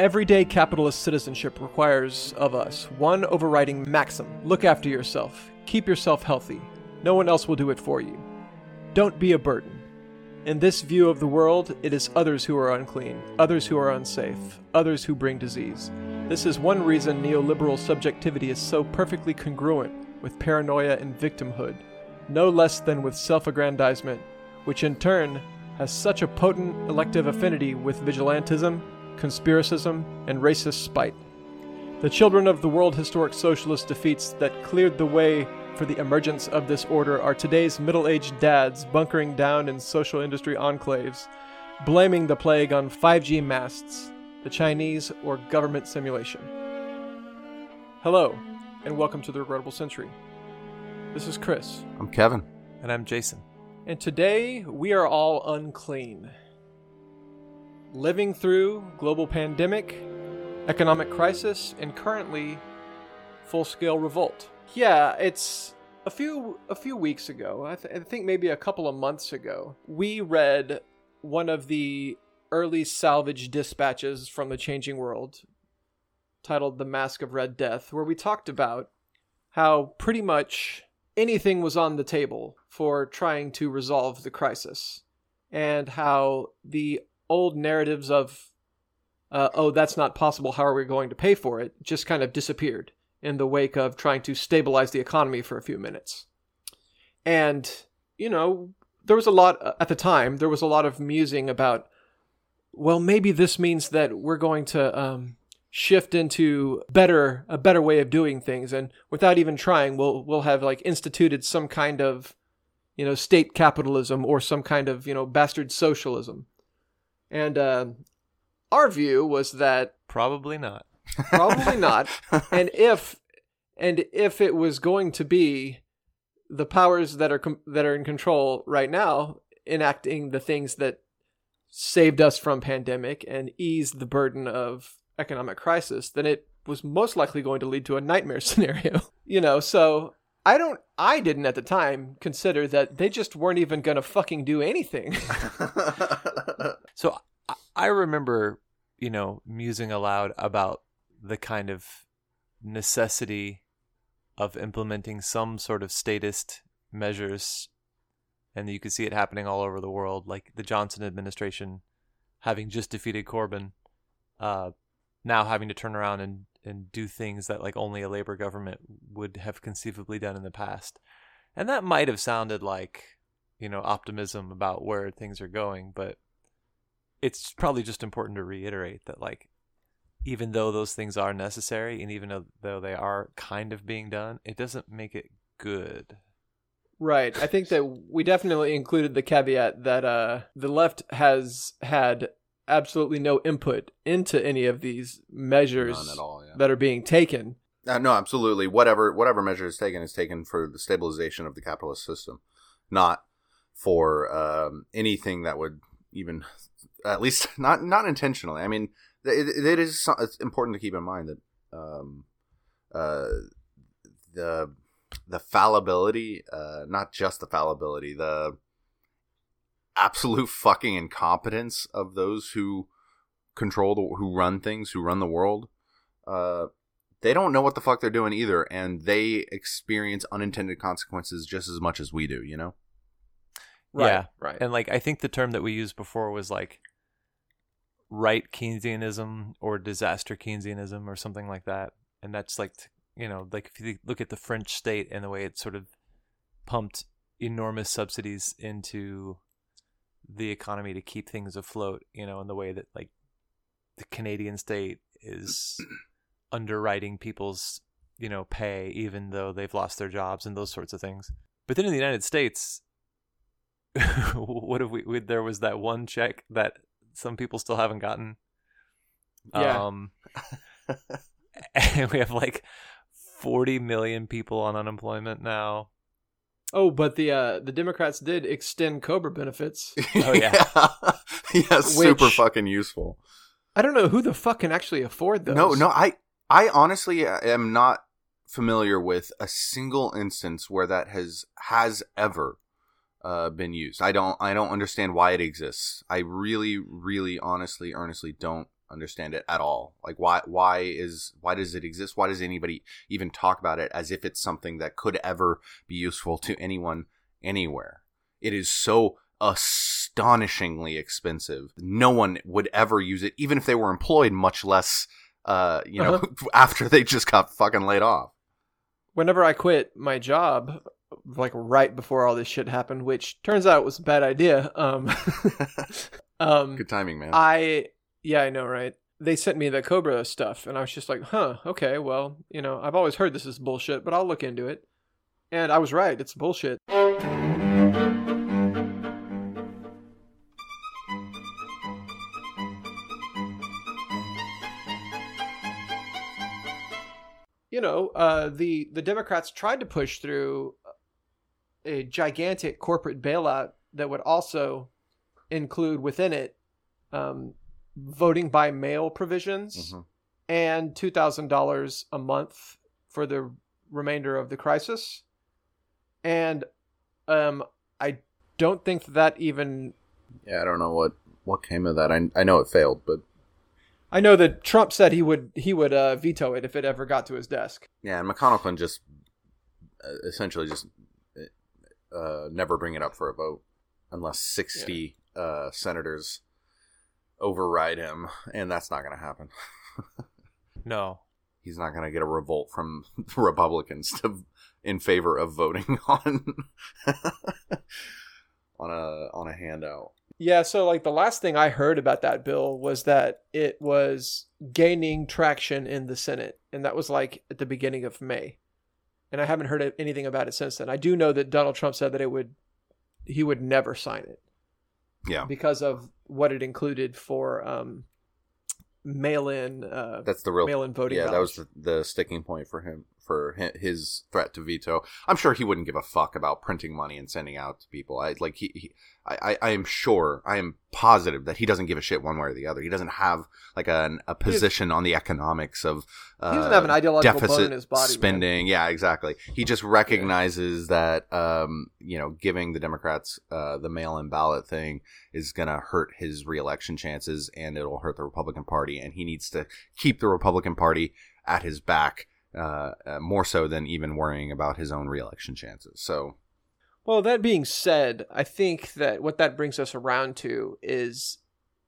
Everyday capitalist citizenship requires of us one overriding maxim look after yourself, keep yourself healthy. No one else will do it for you. Don't be a burden. In this view of the world, it is others who are unclean, others who are unsafe, others who bring disease. This is one reason neoliberal subjectivity is so perfectly congruent with paranoia and victimhood, no less than with self aggrandizement, which in turn has such a potent elective affinity with vigilantism, conspiracism, and racist spite. The children of the world historic socialist defeats that cleared the way for the emergence of this order are today's middle aged dads bunkering down in social industry enclaves, blaming the plague on 5G masts, the Chinese, or government simulation. Hello, and welcome to the Regrettable Century. This is Chris, I'm Kevin. And I'm Jason. and today we are all unclean. Living through global pandemic, economic crisis, and currently full scale revolt. Yeah, it's a few a few weeks ago. I, th- I think maybe a couple of months ago. We read one of the early salvage dispatches from the changing world, titled "The Mask of Red Death," where we talked about how pretty much anything was on the table for trying to resolve the crisis, and how the old narratives of uh, "oh, that's not possible. How are we going to pay for it?" just kind of disappeared in the wake of trying to stabilize the economy for a few minutes. And, you know, there was a lot at the time, there was a lot of musing about, well, maybe this means that we're going to um, shift into better a better way of doing things and without even trying we'll we'll have like instituted some kind of you know state capitalism or some kind of you know bastard socialism and uh, our view was that Probably not. Probably not. And if and if it was going to be the powers that are com- that are in control right now enacting the things that saved us from pandemic and eased the burden of economic crisis, then it was most likely going to lead to a nightmare scenario. you know, so I don't I didn't at the time consider that they just weren't even going to fucking do anything. So I, remember, you know, musing aloud about the kind of necessity of implementing some sort of statist measures. And you could see it happening all over the world, like the Johnson administration having just defeated Corbyn, uh, now having to turn around and, and do things that like only a labor government would have conceivably done in the past. And that might have sounded like, you know, optimism about where things are going, but it's probably just important to reiterate that like even though those things are necessary and even though, though they are kind of being done, it doesn't make it good. Right. I think that we definitely included the caveat that uh, the left has had absolutely no input into any of these measures None at all. Yeah. that are being taken. Uh, no, absolutely. Whatever whatever measure is taken is taken for the stabilization of the capitalist system, not for um, anything that would even, at least not not intentionally. I mean, it, it is it's important to keep in mind that um, uh, the the fallibility, uh, not just the fallibility, the absolute fucking incompetence of those who control the who run things, who run the world. Uh, they don't know what the fuck they're doing either, and they experience unintended consequences just as much as we do. You know? Right. Yeah. Right. And like I think the term that we used before was like right Keynesianism or disaster Keynesianism or something like that. And that's like you know, like if you look at the French state and the way it sort of pumped enormous subsidies into the economy to keep things afloat, you know, in the way that like the Canadian state is underwriting people's, you know, pay even though they've lost their jobs and those sorts of things. But then in the United States, what if we, we there was that one check that some people still haven't gotten. Yeah. Um and we have like 40 million people on unemployment now. oh, but the uh, the Democrats did extend COBRA benefits. Oh, yeah. yeah, super Which- fucking useful. I don't know who the fuck can actually afford those. No, no, I I honestly am not familiar with a single instance where that has has ever uh, been used. I don't I don't understand why it exists. I really, really, honestly, earnestly don't understand it at all. Like why why is why does it exist? Why does anybody even talk about it as if it's something that could ever be useful to anyone anywhere? It is so astonishingly expensive. No one would ever use it, even if they were employed, much less uh, you know, Uh-huh. after they just got fucking laid off. Whenever I quit my job, like right before all this shit happened, which turns out was a bad idea. Um, um, Good timing, man. I yeah, I know, right? They sent me the COBRA stuff, and I was just like, huh, okay, well, you know, I've always heard this is bullshit, but I'll look into it. And I was right; it's bullshit. You know, uh, the the Democrats tried to push through a gigantic corporate bailout that would also include within it um, voting by mail provisions Mhm. and two thousand dollars a month for the remainder of the crisis. And um, I don't think that even. Yeah, I don't know what what came of that. I I know it failed, but I know that Trump said he would he would uh, veto it if it ever got to his desk. yeah, and McConnell just uh, essentially just uh, never bring it up for a vote unless sixty uh, senators override him, and that's not going to happen. No. He's not going to get a revolt from Republicans to in favor of voting on on a on a handout. Yeah, so like the last thing I heard about that bill was that it was gaining traction in the Senate, and that was like at the beginning of May. And I haven't heard anything about it since then. I do know that Donald Trump said that it would he would never sign it Yeah, because of what it included for um mail-in uh that's the real mail-in voting. yeah, that was the, the sticking point for him for his threat to veto. I'm sure he wouldn't give a fuck about printing money and sending out to people. I like he, he I, I am sure I am positive that he doesn't give a shit one way or the other. He doesn't have like an, a position on the economics of uh, he doesn't have an ideological deficit in his body. man. spending. Yeah, exactly. He just recognizes that um, you know giving the Democrats uh, the mail-in ballot thing is going to hurt his reelection chances, and it'll hurt the Republican Party, and he needs to keep the Republican Party at his back. Uh, uh, more so than even worrying about his own reelection chances. So, Well, that being said, I think that what that brings us around to is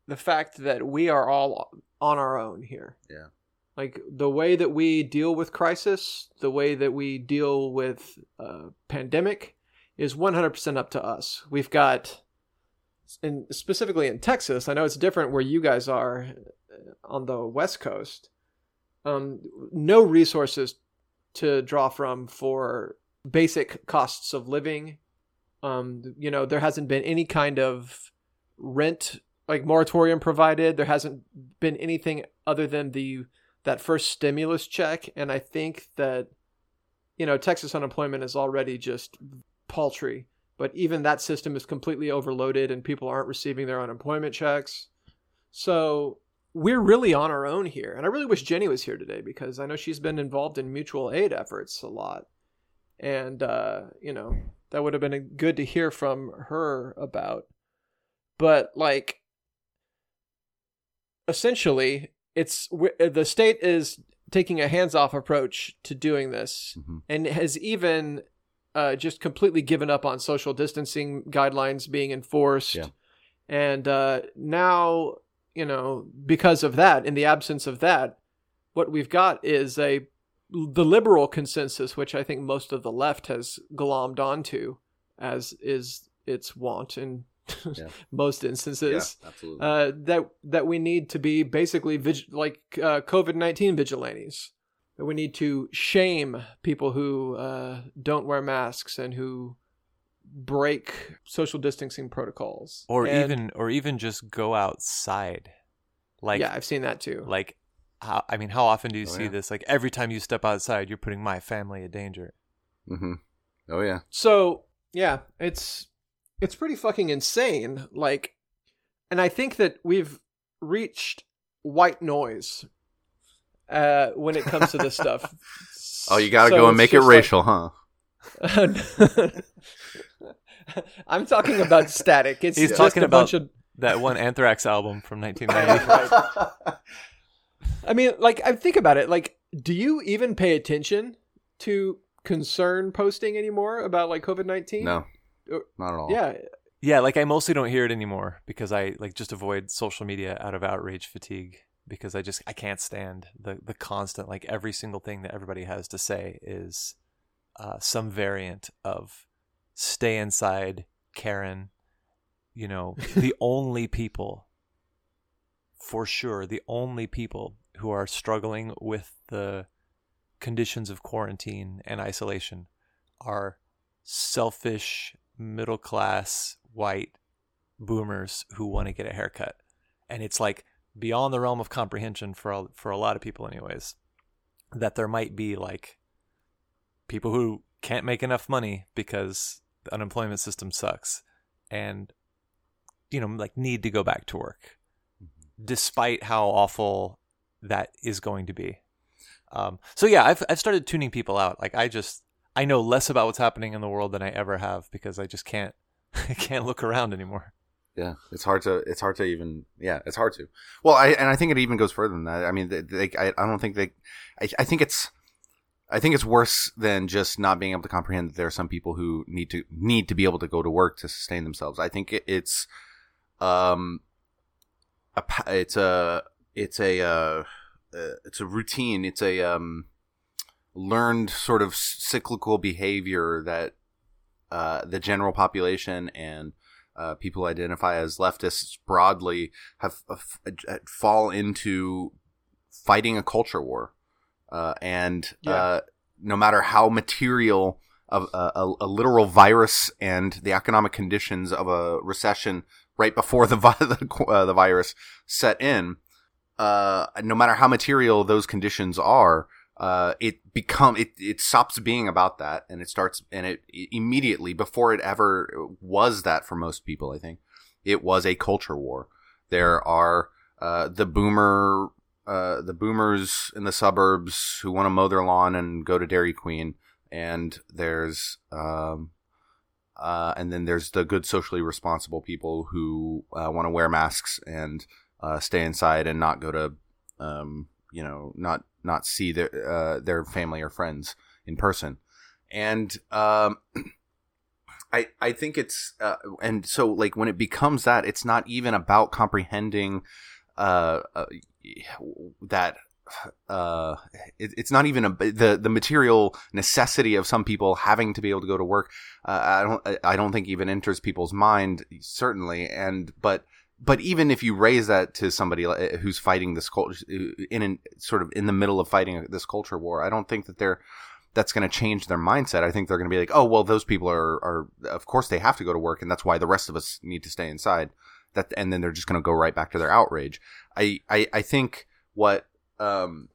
the fact that we are all on our own here. Yeah. Like the way that we deal with crisis, the way that we deal with uh, pandemic is 100% up to us. We've got, and specifically in Texas, I know it's different where you guys are uh, on the West Coast. Um, no resources to draw from for basic costs of living. Um, you know, there hasn't been any kind of rent like moratorium provided. There hasn't been anything other than the that first stimulus check, and I think that you know Texas unemployment is already just paltry. But even that system is completely overloaded, and people aren't receiving their unemployment checks. So we're really on our own here. And I really wish Jenny was here today because I know she's been involved in mutual aid efforts a lot. And, uh, you know, that would have been good to hear from her about. But, like, essentially, it's the state is taking a hands off approach to doing this mhm. and has even uh, just completely given up on social distancing guidelines being enforced. Yeah. And uh, now, you know, because of that, in the absence of that, what we've got is a the liberal consensus, which I think most of the left has glommed onto, as is its wont in Yeah. most instances yeah, absolutely. uh, that that we need to be basically vig- like uh, COVID nineteen vigilantes. That we need to shame people who uh, don't wear masks and who break social distancing protocols, Or And- even or even just go outside. Like yeah, I've seen that too. like how I mean how often do you Oh, see yeah. this? Like every time you step outside you're putting my family in danger. mm-hmm Oh yeah. So yeah, it's it's pretty fucking insane. Like, and I think that we've reached white noise uh, when it comes to this stuff. Oh, you got to So go and make it just like- racial, huh? I'm talking about static. It's He's just talking a about bunch of that one Anthrax album from 1990. I mean, like, I think about it. Like, do you even pay attention to concern posting anymore about like COVID nineteen? no, not at all. Yeah, yeah, like I mostly don't hear it anymore because I like just avoid social media out of outrage fatigue because I just I can't stand the the constant like every single thing that everybody has to say is uh, some variant of stay inside, Karen. You know, the only people for sure the only people who are struggling with the conditions of quarantine and isolation are selfish middle class white boomers who want to get a haircut and it's like beyond the realm of comprehension for a, for a lot of people anyways that there might be like people who can't make enough money because the unemployment system sucks and you know like need to go back to work despite how awful that is going to be. Um, so yeah, I've I've started tuning people out. Like I just I know less about what's happening in the world than I ever have because I just can't I can't look around anymore. Yeah, it's hard to it's hard to even yeah it's hard to. Well, I and I think it even goes further than that. I mean, they, they, I I don't think they. I, I think it's I think it's worse than just not being able to comprehend that there are some people who need to need to be able to go to work to sustain themselves. I think it's um a it's a it's a uh, uh, it's a routine. It's a um learned sort of cyclical behavior that uh, the general population and uh, people identify as leftists broadly have uh, f- uh, fall into fighting a culture war, uh, and Yeah. uh, no matter how material of a, a, a literal virus and the economic conditions of a recession right before the vi- the, uh, the virus set in, uh, no matter how material those conditions are, uh, it become it, it stops being about that and it starts and it immediately before it ever was that for most people i think it was a culture war there are uh, the boomer uh, the boomers in the suburbs who want to mow their lawn and go to dairy queen and there's um, uh, and then there's the good socially responsible people who uh, want to wear masks and uh, stay inside and not go to um, you know not not see their uh, their family or friends in person. And um, I I think it's uh, and so like when it becomes that it's not even about comprehending uh, uh that uh it, it's not even a, the the material necessity of some people having to be able to go to work uh, i don't i don't think even enters people's mind certainly and but but even if you raise that to somebody who's fighting this culture in an, sort of in the middle of fighting this culture war i don't think that they're that's going to change their mindset. I think they're going to be like oh well those people are are of course they have to go to work and that's why the rest of us need to stay inside. That and then they're just going to go right back to their outrage i i, I think what um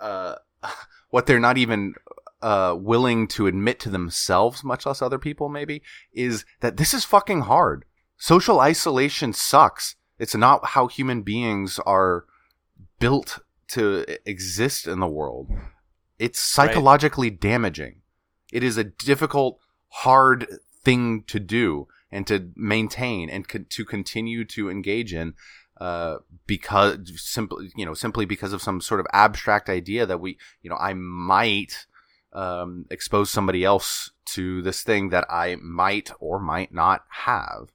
uh what they're not even uh willing to admit to themselves much less other people maybe is that this is fucking hard. Social isolation sucks. It's not how human beings are built to exist in the world. It's psychologically damaging. It is a difficult hard thing to do and to maintain and co- to continue to engage in uh, because simply you know simply because of some sort of abstract idea that we you know I might um, expose somebody else to this thing that I might or might not have.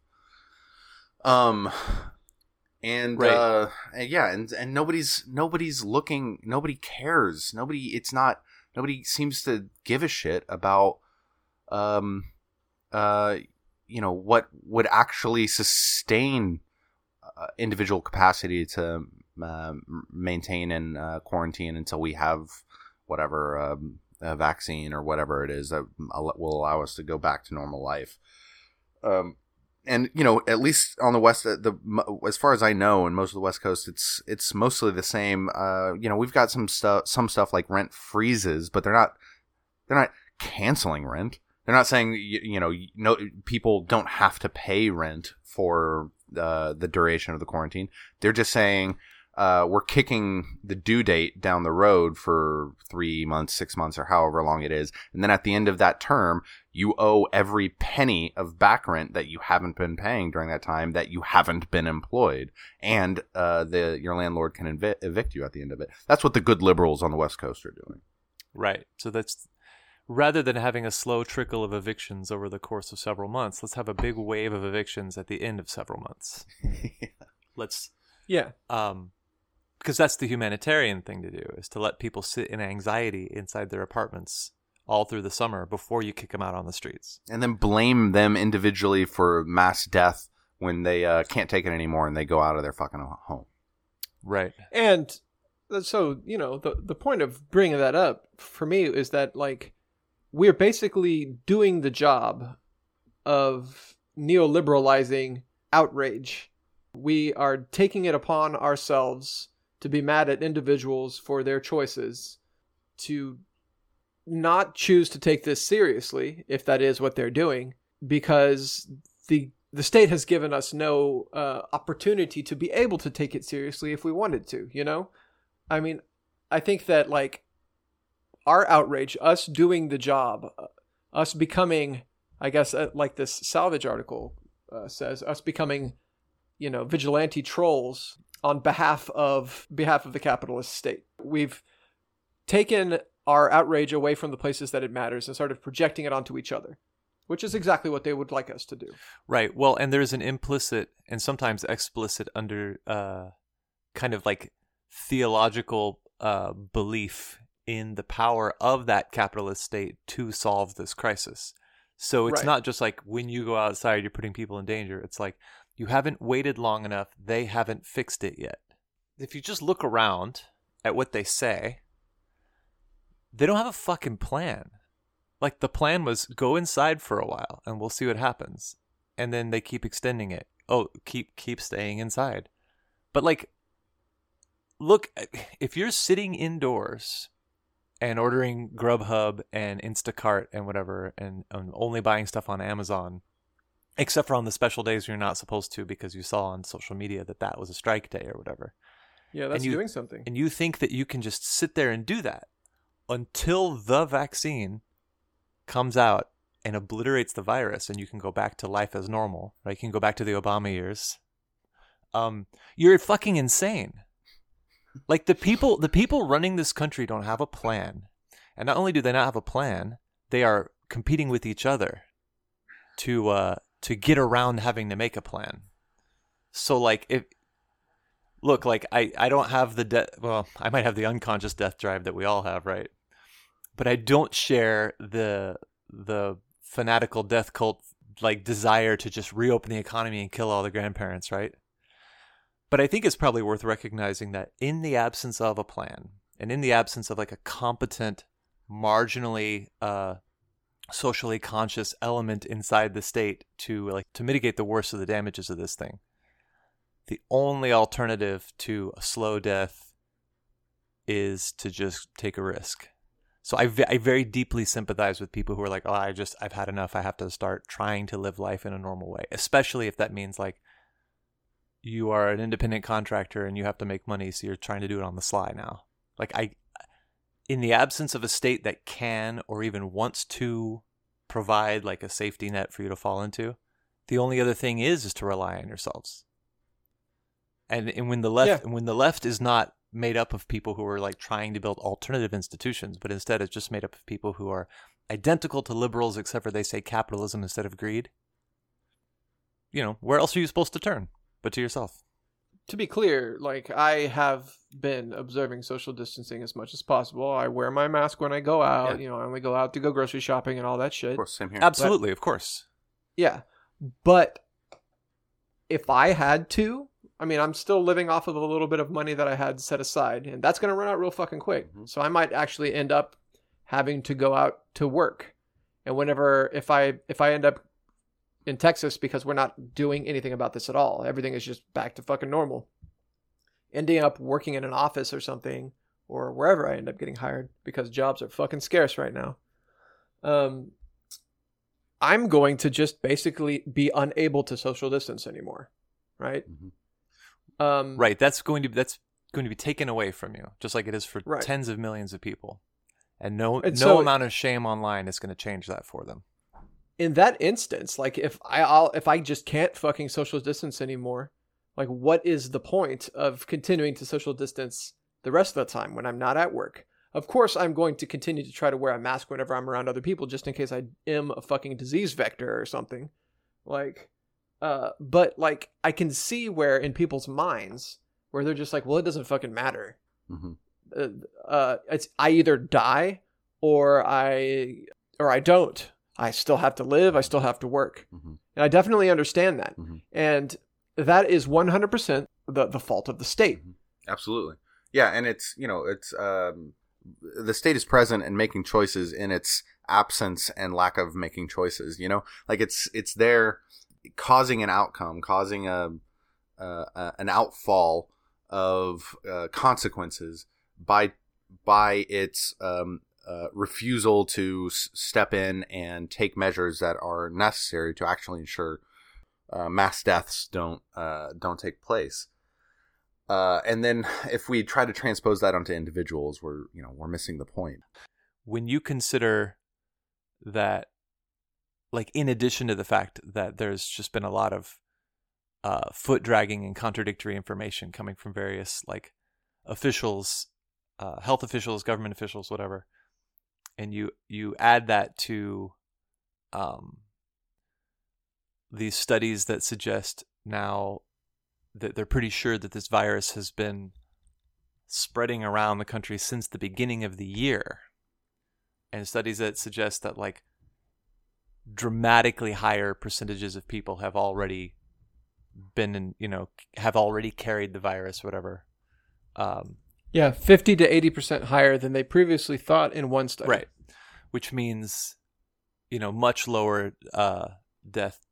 Um, and Right. uh, and yeah, and and nobody's nobody's looking, nobody cares, nobody. It's not nobody seems to give a shit about um uh you know what would actually sustain individual capacity to um, maintain and uh, quarantine until we have whatever um, vaccine or whatever it is that will allow us to go back to normal life. Um, and you know, at least on the west, uh, the as far as I know, and most of the West Coast, it's it's mostly the same. Uh, you know, we've got some stuff, some stuff like rent freezes, but they're not they're not canceling rent. They're not saying you, you know no people don't have to pay rent for uh, the duration of the quarantine. They're just saying uh, we're kicking the due date down the road for three months, six months, or however long it is. And then at the end of that term, you owe every penny of back rent that you haven't been paying during that time that you haven't been employed. And uh, the your landlord can evict, evict you at the end of it. That's what the good liberals on the West Coast are doing. Right. So that's rather than having a slow trickle of evictions over the course of several months, let's have a big wave of evictions at the end of several months. yeah. Let's Yeah. um because that's the humanitarian thing to do is to let people sit in anxiety inside their apartments all through the summer before you kick them out on the streets. and then blame them individually for mass death when they uh, can't take it anymore and they go out of their fucking home. Right. And uh, so, you know, the the point of bringing that up for me is that like we're basically doing the job of neoliberalizing outrage. We are taking it upon ourselves to be mad at individuals for their choices, to not choose to take this seriously if that is what they're doing, because the the state has given us no uh, opportunity to be able to take it seriously if we wanted to. You know, I mean, I think that like our outrage, us doing the job, uh, us becoming, I guess, uh, like this salvage article uh, says, us becoming, you know, vigilante trolls on behalf of behalf of the capitalist state. We've taken our outrage away from the places that it matters and started projecting it onto each other, which is exactly what they would like us to do. Right. Well, and there's an implicit and sometimes explicit under uh kind of like theological uh belief in the power of that capitalist state to solve this crisis. So it's Right. not just like when you go outside you're putting people in danger. It's like you haven't waited long enough, they haven't fixed it yet. If you just look around at what they say, they don't have a fucking plan. Like the plan was go inside for a while and we'll see what happens. And then they keep extending it. Oh, keep keep staying inside. But like look if you're sitting indoors and ordering Grubhub and Instacart and whatever and, and only buying stuff on Amazon except for on the special days you're not supposed to because you saw on social media that that was a strike day or whatever. Yeah, that's you- doing something. and you think that you can just sit there and do that until the vaccine comes out and obliterates the virus and you can go back to life as normal right? You can go back to the obama years. Um you're fucking insane like the people the people running this country don't have a plan. And not only do they not have a plan they are competing with each other to uh to get around having to make a plan. So like if look like i i don't have the death well i might have the unconscious death drive that we all have right? But i don't share the the fanatical death cult like desire to just reopen the economy and kill all the grandparents right but i think it's probably worth recognizing that in the absence of a plan and in the absence of like a competent marginally uh socially conscious element inside the state to like to mitigate the worst of the damages of this thing the only alternative to a slow death is to just take a risk. So I, ve- I very deeply sympathize with people who are like, oh, I just, I've had enough. I have to start trying to live life in a normal way, especially if that means like you are an independent contractor and you have to make money. So you're trying to do it on the sly now. Like, I, in the absence of a state that can or even wants to provide like a safety net for you to fall into, the only other thing is, is to rely on yourselves and and when the left Yeah. and when the left is not made up of people who are like trying to build alternative institutions but instead it's just made up of people who are identical to liberals except for they say capitalism instead of greed you know where else are you supposed to turn but to yourself to be clear, like I have been observing social distancing as much as possible. I wear my mask when I go out. Yeah. You know, I only go out to go grocery shopping and all that shit. Of course, same here. absolutely of course Yeah. But if I had to, I mean, I'm still living off of a little bit of money that I had set aside, and that's going to run out real fucking quick. Mhm. So I might actually end up having to go out to work. And whenever if I if I end up in Texas because we're not doing anything about this at all, everything is just back to fucking normal. Ending up working in an office or something or wherever I end up getting hired because jobs are fucking scarce right now. Um I'm going to just basically be unable to social distance anymore, right? Mhm. Um, right that's going to that's going to be taken away from you, just like it is for Right. tens of millions of people. And no And no so- amount of shame online is going to change that for them. In that instance, like if I I'll, if I just can't fucking social distance anymore, like what is the point of continuing to social distance the rest of the time when I'm not at work? Of course, I'm going to continue to try to wear a mask whenever I'm around other people, just in case I am a fucking disease vector or something. Like, uh, but like I can see where in people's minds where they're just like, well, it doesn't fucking matter. hmm uh, uh, it's I either die or I or I don't. I still have to live. I still have to work, hmm and I definitely understand that. Mhm. And that is one hundred percent the the fault of the state. Absolutely. Yeah, and it's you know it's um, the state is present and making choices in its absence and lack of making choices. You know, like it's it's there, causing an outcome, causing a, uh, an outfall of uh, consequences by by its um, uh, refusal to s- step in and take measures that are necessary to actually ensure uh, mass deaths don't uh, don't take place. Uh, and then if we try to transpose that onto individuals, we're you know we're missing the point. when you consider that like in addition to the fact that there's just been a lot of uh, foot dragging and contradictory information coming from various like officials uh, health officials government officials whatever and you you add that to um, these studies that suggest now that they're pretty sure that this virus has been spreading around the country since the beginning of the year. And studies that suggest that like dramatically higher percentages of people have already been in you know have already carried the virus whatever um, Yeah, fifty to eighty percent higher than they previously thought in one study. right. Which means you know much lower uh, death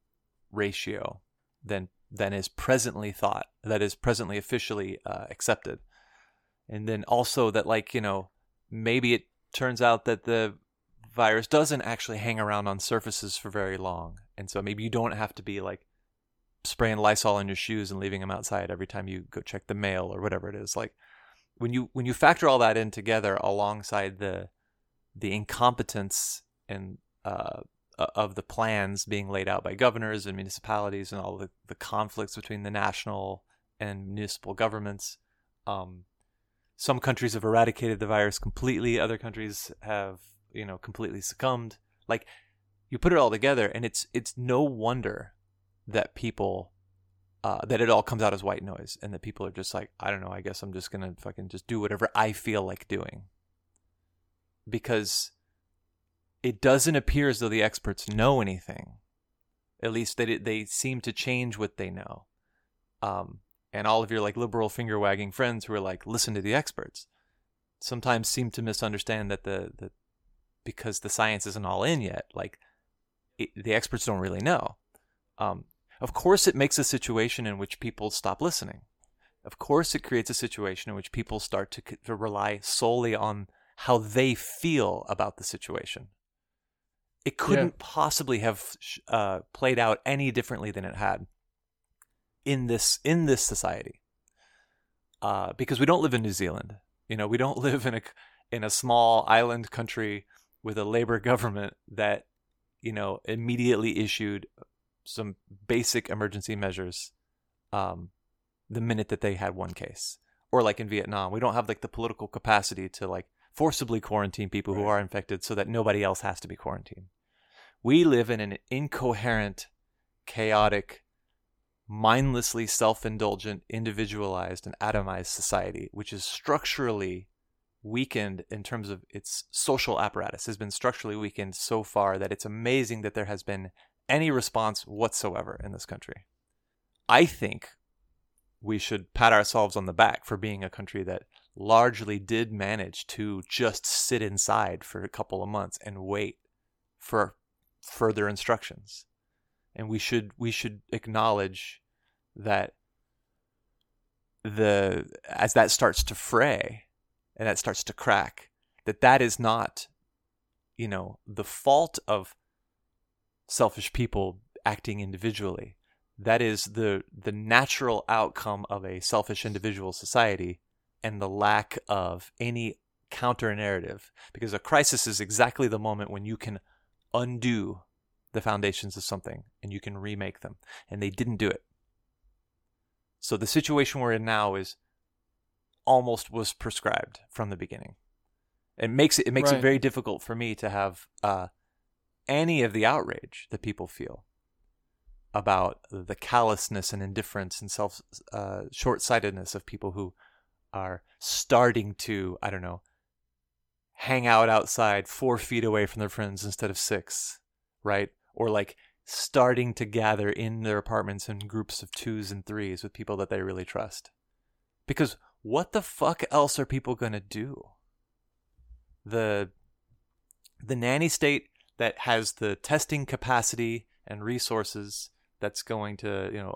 ratio than than is presently thought that is presently officially uh, accepted. And then also that like you know maybe it turns out that the virus doesn't actually hang around on surfaces for very long. And so maybe you don't have to be like spraying lysol on your shoes and leaving them outside every time you go check the mail or whatever it is. Like when you when you factor all that in together alongside the the incompetence and uh, of the plans being laid out by governors and municipalities and all the, the conflicts between the national and municipal governments. Um, some countries have eradicated the virus completely. Other countries have, you know, completely succumbed. Like you put it all together, and it's it's no wonder that people uh, that it all comes out as white noise, and that people are just like, I don't know. I guess I'm just gonna fucking just do whatever I feel like doing because it doesn't appear as though the experts know anything. At least they they seem to change what they know. Um, and all of your like liberal finger wagging friends who are like, listen to the experts, sometimes seem to misunderstand that the the because the science isn't all in yet. Like it, the experts don't really know. Um, of course, it makes a situation in which people stop listening. Of course, it creates a situation in which people start to, to rely solely on how they feel about the situation. It couldn't possibly have uh, played out any differently than it had in this in this society, uh, because we don't live in New Zealand. You know, we don't live in a in a small island country with a labor government that you know immediately issued some basic emergency measures um, the minute that they had one case. Or like in vietnam we don't have like the political capacity to like forcibly quarantine people who are infected so that nobody else has to be quarantined. We live in an incoherent chaotic mindlessly self-indulgent individualized and atomized society which is structurally weakened in terms of its social apparatus. Has been structurally weakened so far that it's amazing that there has been any response whatsoever in this country. I think we should pat ourselves on the back for being a country that largely did manage to just sit inside for a couple of months and wait for further instructions. And we should we should acknowledge that the as that starts to fray and that starts to crack that that is not you know the fault of selfish people acting individually. That is the the natural outcome of a selfish individual society and the lack of any counter narrative because a crisis is exactly the moment when you can undo the foundations of something and you can remake them. And they didn't do it. So the situation we're in now is almost was prescribed from the beginning. It makes it, it makes Right. it very difficult for me to have uh, any of the outrage that people feel about the callousness and indifference and self uh, short-sightedness of people who are starting to i don't know hang out outside four feet away from their friends instead of six right? Or like starting to gather in their apartments in groups of twos and threes with people that they really trust. Because what the fuck else are people going to do? The the nanny state that has the testing capacity and resources that's going to you know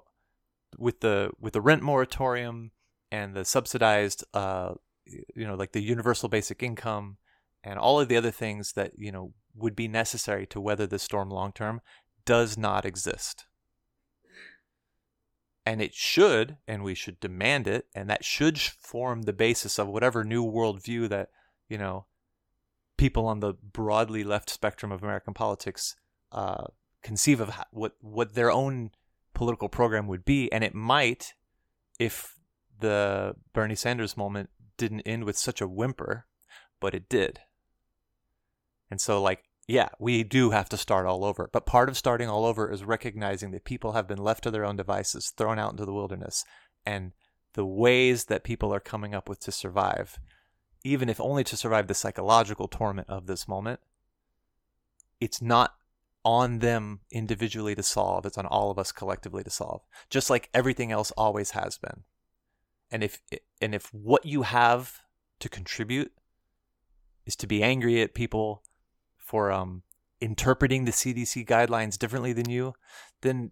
with the with the rent moratorium and the subsidized uh you know like the universal basic income and all of the other things that you know would be necessary to weather this storm long term does not exist. And it should and we should demand it and that should form the basis of whatever new worldview that you know people on the broadly left spectrum of American politics uh, conceive of what what their own political program would be, and it might, if the Bernie Sanders moment didn't end with such a whimper, but it did. And so, like, yeah, we do have to start all over. But part of starting all over is recognizing that people have been left to their own devices, thrown out into the wilderness, and the ways that people are coming up with to survive even if only to survive the psychological torment of this moment, it's not on them individually to solve. It's on all of us collectively to solve, just like everything else always has been. And if and if what you have to contribute is to be angry at people for um, interpreting the CDC guidelines differently than you, then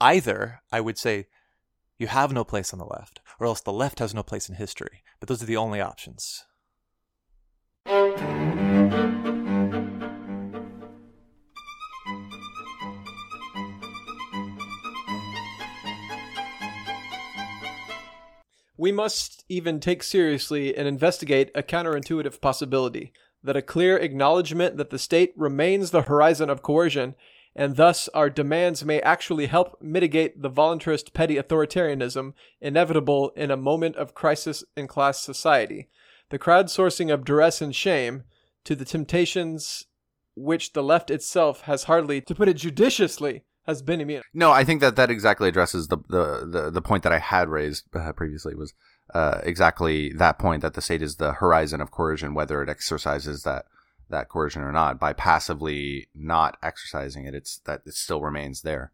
either I would say you have no place on the left, or else the left has no place in history. But those are the only options. We must even take seriously and investigate a counterintuitive possibility that a clear acknowledgement that the state remains the horizon of coercion and thus our demands may actually help mitigate the voluntarist petty authoritarianism inevitable in a moment of crisis in class society. The crowdsourcing of duress and shame to the temptations which the left itself has hardly, to put it judiciously, has been immune. No, I think that that exactly addresses the the the, the point that I had raised uh, previously was uh, exactly that point that the state is the horizon of coercion, whether it exercises that that coercion or not. By passively not exercising it, it's that it still remains there.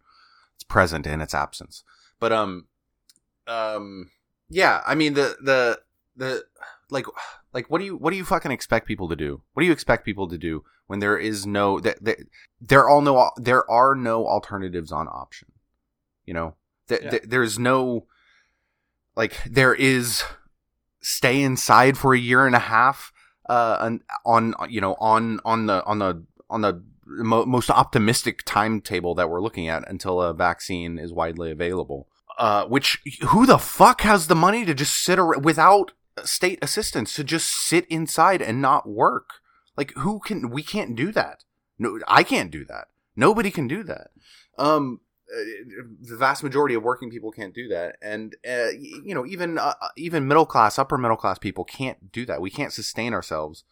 It's present in its absence. But um, um, yeah. I mean the the the like like what do you what do you fucking expect people to do? What do you expect people to do when there is no that that there are no there are no alternatives on option. You know, Th- Yeah. th- there's no like there is stay inside for a year and a half uh on, you know on on the on the on the mo- most optimistic timetable that we're looking at until a vaccine is widely available. Uh which who the fuck has the money to just sit ar- without state assistance to just sit inside and not work? Like who can we can't do that. No i can't do that. Nobody can do that. Um the vast majority of working people can't do that. And uh, you know even uh, even middle class upper middle class people can't do that. We can't sustain ourselves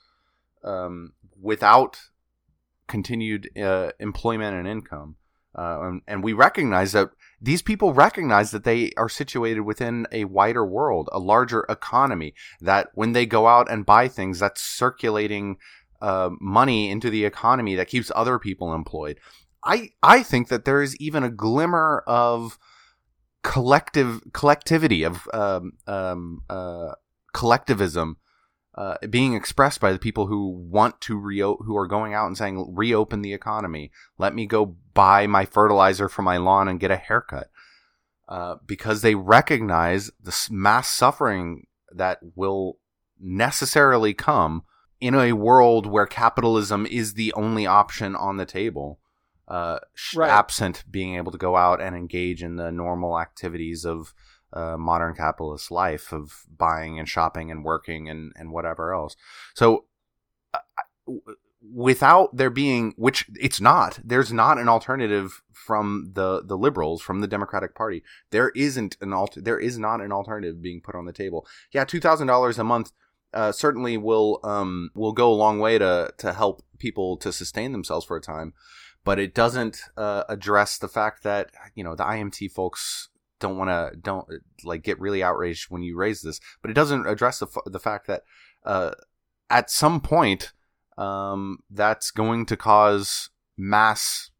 um, without continued uh, employment and income. Uh, and, and we recognize that these people recognize that they are situated within a wider world a larger economy that when they go out and buy things that's circulating uh, money into the economy that keeps other people employed I I think that there is even a glimmer of collective collectivity of um, um, uh, collectivism uh, being expressed by the people who want to reo- who are going out and saying reopen the economy. Let me go buy my fertilizer for my lawn and get a haircut. Uh, because they recognize the mass suffering that will necessarily come in a world where capitalism is the only option on the table uh, Right. absent being able to go out and engage in the normal activities of uh, modern capitalist life of buying and shopping and working and, and whatever else. So, uh, without there being, which it's not, there's not an alternative from the the liberals from the Democratic Party. There isn't an alter, there is not an alternative being put on the table. Yeah, two thousand dollars a month uh, certainly will um, will go a long way to to help people to sustain themselves for a time, but it doesn't uh, address the fact that you know the IMT folks don't want to don't like get really outraged when you raise this, but it doesn't address the f- the fact that uh, at some point um, that's going to cause mass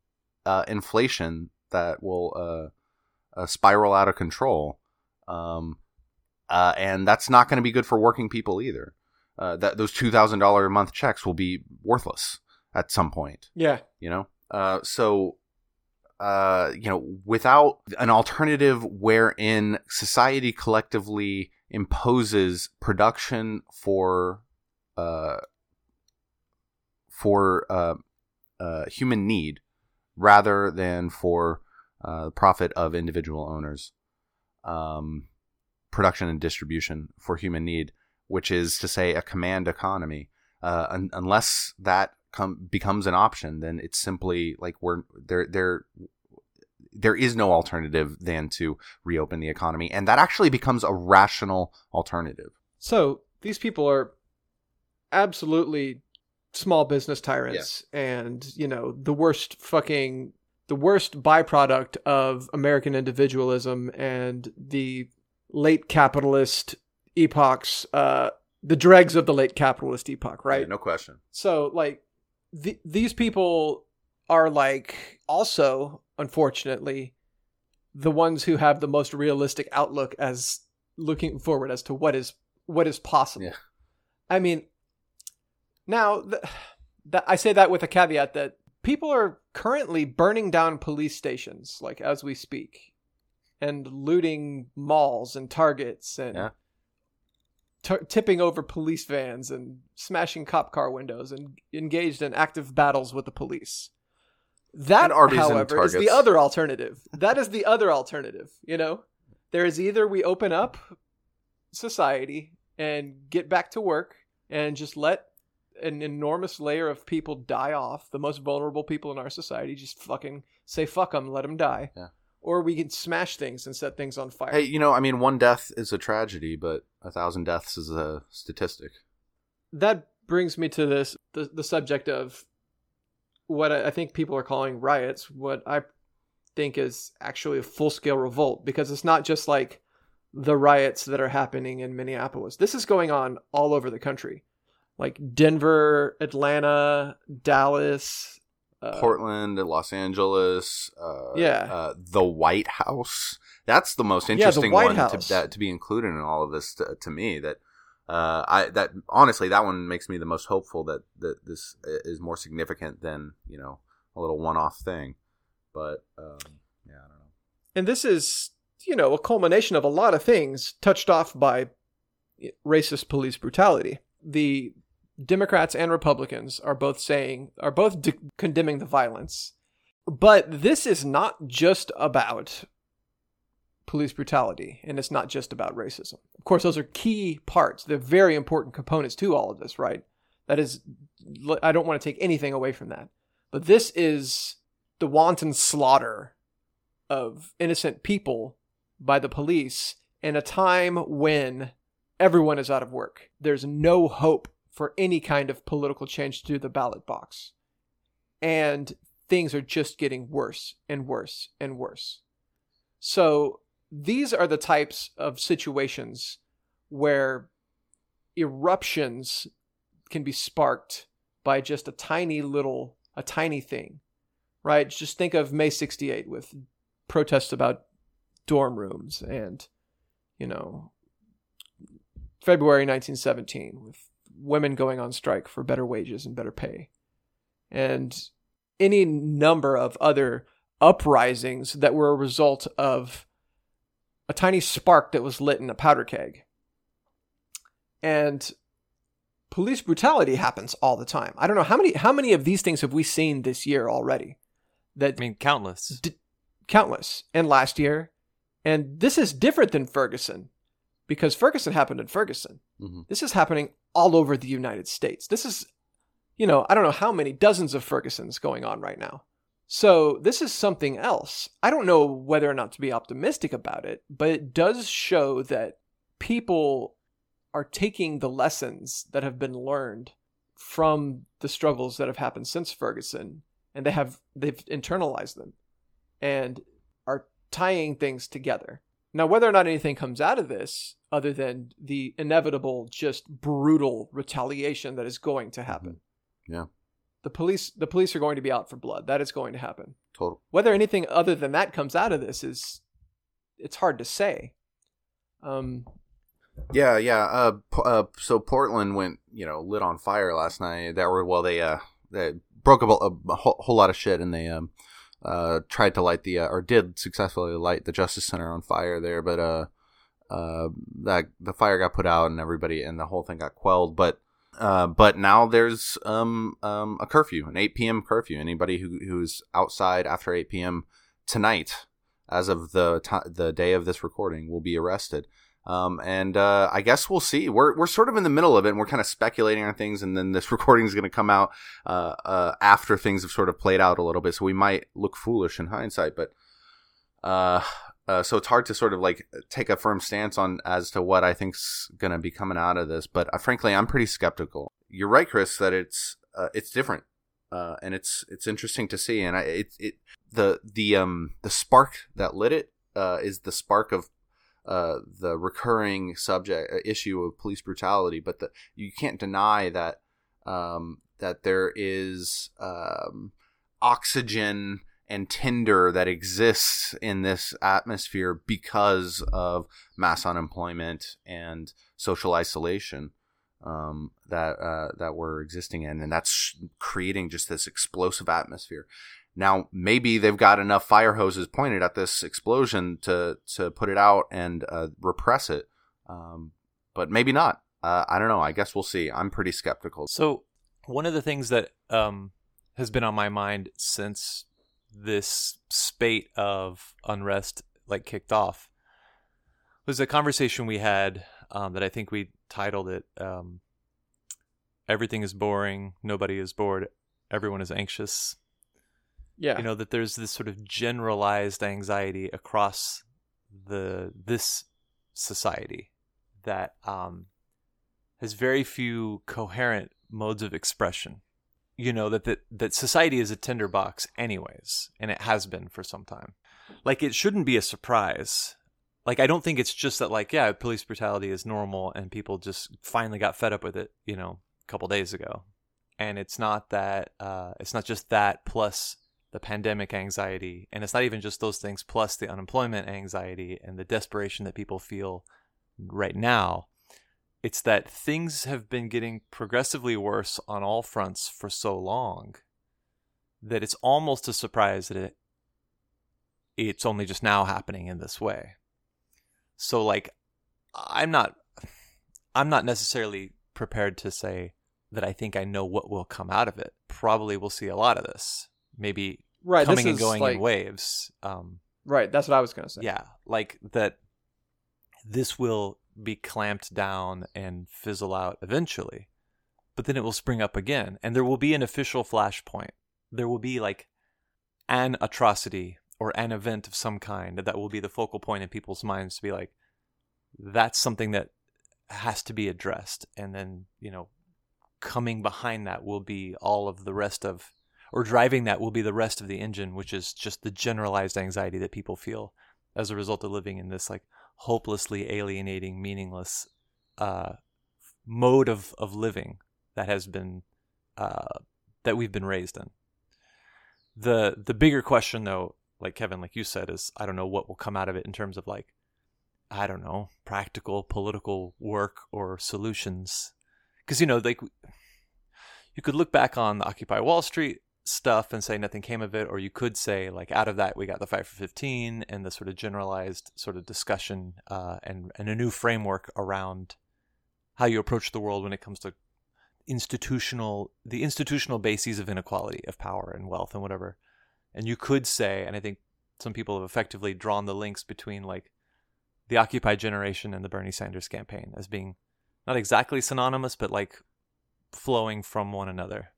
uh, inflation that will uh, uh, spiral out of control. Um, uh, and that's not going to be good for working people either. Uh, that those two thousand dollar a month checks will be worthless at some point. Yeah, you know. Uh, so, uh, you know, without an alternative wherein society collectively imposes production for, uh, for uh, uh, human need rather than for uh, the profit of individual owners. Um, production and distribution for human need, which is to say a command economy. Uh, un- unless that com- becomes an option, then it's simply like we're there. There, there is no alternative than to reopen the economy, and that actually becomes a rational alternative. So these people are absolutely small business tyrants, yeah. and you know the worst fucking the worst byproduct of American individualism and the late capitalist epochs, uh, the dregs of the late capitalist epoch, right? Yeah, no question. So, like, the, these people are like also, unfortunately, the ones who have the most realistic outlook as looking forward as to what is what is possible. Yeah. I mean, now the, the, I say that with a caveat that people are currently burning down police stations, like as we speak and looting malls and targets and yeah. T- tipping over police vans and smashing cop car windows and engaged in active battles with the police. That, however, is the other alternative. that is the other alternative. You know, there is either we open up society and get back to work and just let an enormous layer of people die off, the most vulnerable people in our society, just fucking say fuck them, let them die. Yeah or we can smash things and set things on fire. Hey, you know, I mean, one death is a tragedy, but a thousand deaths is a statistic. That brings me to this the, the subject of what I think people are calling riots, what I think is actually a full scale revolt, because it's not just like the riots that are happening in Minneapolis. This is going on all over the country. Like Denver, Atlanta, Dallas, uh, Portland, Los Angeles, uh, yeah, uh, the White House. That's the most interesting yeah, the one to, that, to be included in all of this to, to me. That uh, I that honestly that one makes me the most hopeful that that this is more significant than you know a little one-off thing. But um, yeah, I don't know. And this is you know a culmination of a lot of things touched off by racist police brutality. The Democrats and Republicans are both saying, are both de- condemning the violence. But this is not just about police brutality, and it's not just about racism. Of course, those are key parts. They're very important components to all of this, right? That is, I don't want to take anything away from that. But this is the wanton slaughter of innocent people by the police in a time when everyone is out of work. There's no hope for any kind of political change through the ballot box. And things are just getting worse and worse and worse. So these are the types of situations where eruptions can be sparked by just a tiny little, a tiny thing, right? Just think of May 68 with protests about dorm rooms and, you know, February 1917 with women going on strike for better wages and better pay, and any number of other uprisings that were a result of a tiny spark that was lit in a powder keg. And police brutality happens all the time. I don't know how many how many of these things have we seen this year already? That I mean, countless, d- countless. And last year, And this is different than Ferguson because Ferguson happened in Ferguson. Mhm. This is happening all over the United States. This is, you know, I don't know how many dozens of Fergusons going on right now. So this is something else. I don't know whether or not to be optimistic about it, but it does show that people are taking the lessons that have been learned from the struggles that have happened since Ferguson and they have they've internalized them and are tying things together. Now whether or not anything comes out of this other than the inevitable just brutal retaliation that is going to happen. Yeah. The police the police are going to be out for blood. That is going to happen. Total. Whether anything other than that comes out of this is it's hard to say. Um Yeah, yeah. Uh, P- uh, so Portland went, you know, lit on fire last night. That were well, they uh, they broke up a, a whole, whole lot of shit, and they um, uh, tried to light the uh, or did successfully light the Justice Center on fire there, but uh, uh, that the fire got put out, and everybody and the whole thing got quelled. But uh, but now there's um um a curfew, an 8 p.m. curfew. Anybody who who's outside after 8 p.m. tonight, as of the ti the day of this recording, will be arrested. Um, and uh, I guess we'll see. We're we're sort of in the middle of it, and we're kind of speculating on things. And then this recording is going to come out uh, uh, after things have sort of played out a little bit, so we might look foolish in hindsight. But uh, uh, so it's hard to sort of like take a firm stance on as to what I think's going to be coming out of this. But uh, frankly, I'm pretty skeptical. You're right, Chris, that it's it's different, uh, and it's it's interesting to see. And I it it the the um the spark that lit it uh, is the spark of uh, the recurring subject uh, issue of police brutality, but the, you can't deny that um, that there is um, oxygen and tinder that exists in this atmosphere because of mass unemployment and social isolation um, that uh, that we're existing in, and that's creating just this explosive atmosphere. Now, maybe they've got enough fire hoses pointed at this explosion to to put it out and uh, repress it, um, but maybe not. Uh, I don't know. I guess we'll see. I'm pretty skeptical. So one of the things that um, has been on my mind since this spate of unrest like kicked off was a conversation we had um, that I think we titled it um, "Everything is boring, nobody is bored, everyone is anxious." Yeah. you know that there's this sort of generalized anxiety across the this society that um, has very few coherent modes of expression. You know that, that that society is a tinderbox anyways and it has been for some time. Like it shouldn't be a surprise. Like i don't think it's just that like yeah police brutality is normal and people just finally got fed up with it you know a couple days ago. And it's not that uh, it's not just that plus the pandemic anxiety and it's not even just those things plus the unemployment anxiety and the desperation that people feel right now. It's that things have been getting progressively worse on all fronts for so long that it's almost a surprise that it it's only just now happening in this way. So like i'm not i'm not necessarily prepared to say that i think i know what will come out of it. Probably we'll see a lot of this maybe right. coming and going like, in waves um Right. That's what I was going to say. yeah like that this will be clamped down and fizzle out eventually but then it will spring up again and there will be an official flashpoint there will be like an atrocity or an event of some kind that will be the focal point in people's minds to be like that's something that has to be addressed and then you know coming behind that will be all of the rest of or driving that will be the rest of the engine which is just the generalized anxiety that people feel as a result of living in this like hopelessly alienating meaningless uh, mode of, of living that has been uh, that we've been raised in. The the bigger question though like kevin like you said is i don't know what will come out of it in terms of like i don't know practical political work or solutions. Because you know like you could look back on the occupy wall street stuff and say nothing came of it or you could say like out of that we got the Fight for 15 and the sort of generalized sort of discussion uh, and, and a new framework around how you approach the world when it comes to institutional the institutional bases of inequality of power and wealth and whatever and you could say and i think some people have effectively drawn the links between like the Occupy generation and the Bernie Sanders campaign as being not exactly synonymous, but like flowing from one another.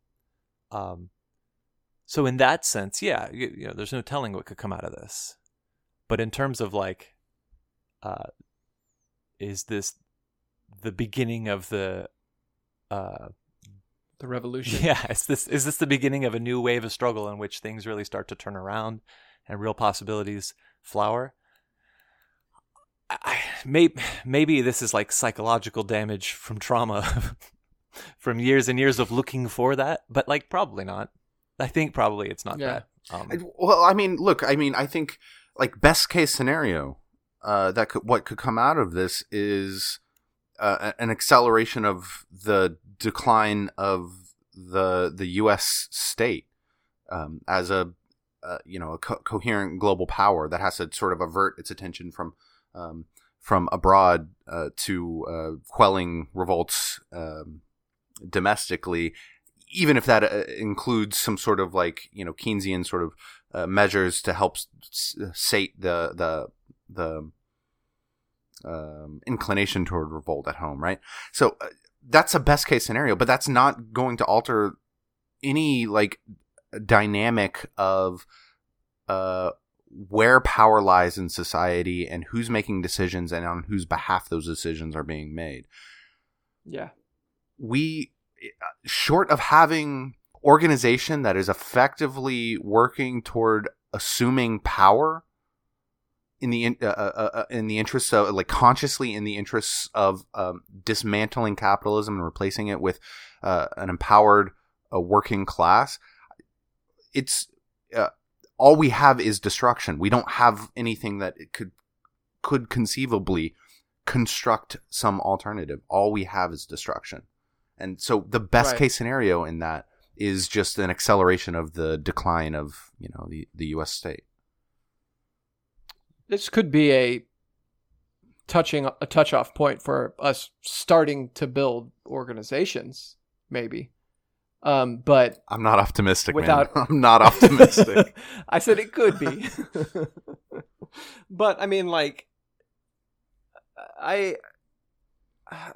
Um, so in that sense, yeah, you, you know, there's no telling what could come out of this. But in terms of like, uh, is this the beginning of the uh, the revolution. Yeah, is this is this the beginning of a new wave of struggle in which things really start to turn around and real possibilities flower? I, maybe maybe this is like psychological damage from trauma from years and years of looking for that, but like probably not. I think probably it's not Yeah. that. Um, I- well, I mean, look, I mean, I think like best case scenario, uh, that could what could come out of this is uh, an acceleration of the decline of the the U.S. state um, as a uh, you know a co- coherent global power that has to sort of avert its attention from um, from abroad uh, to uh, quelling revolts um, domestically, even if that uh, includes some sort of like you know Keynesian sort of uh, measures to help s- s- sate the the the um, inclination toward revolt at home, right? So uh, that's a best case scenario, but that's not going to alter any like dynamic of uh where power lies in society and who's making decisions and on whose behalf those decisions are being made Yeah. we short of having organization that is effectively working toward assuming power in the in, uh, uh, uh, in the interests of like consciously in the interests of um, dismantling capitalism and replacing it with uh, an empowered uh, working class it's uh, all we have is destruction. We don't have anything that could could conceivably construct some alternative. All we have is destruction and so the best Right. case scenario in that is just an acceleration of the decline of you know the, the U.S. state. This could be a touching a touch off point for us starting to build organizations, maybe. Um, but I'm not optimistic, Without- man. I'm not optimistic. I said it could be. but I mean like I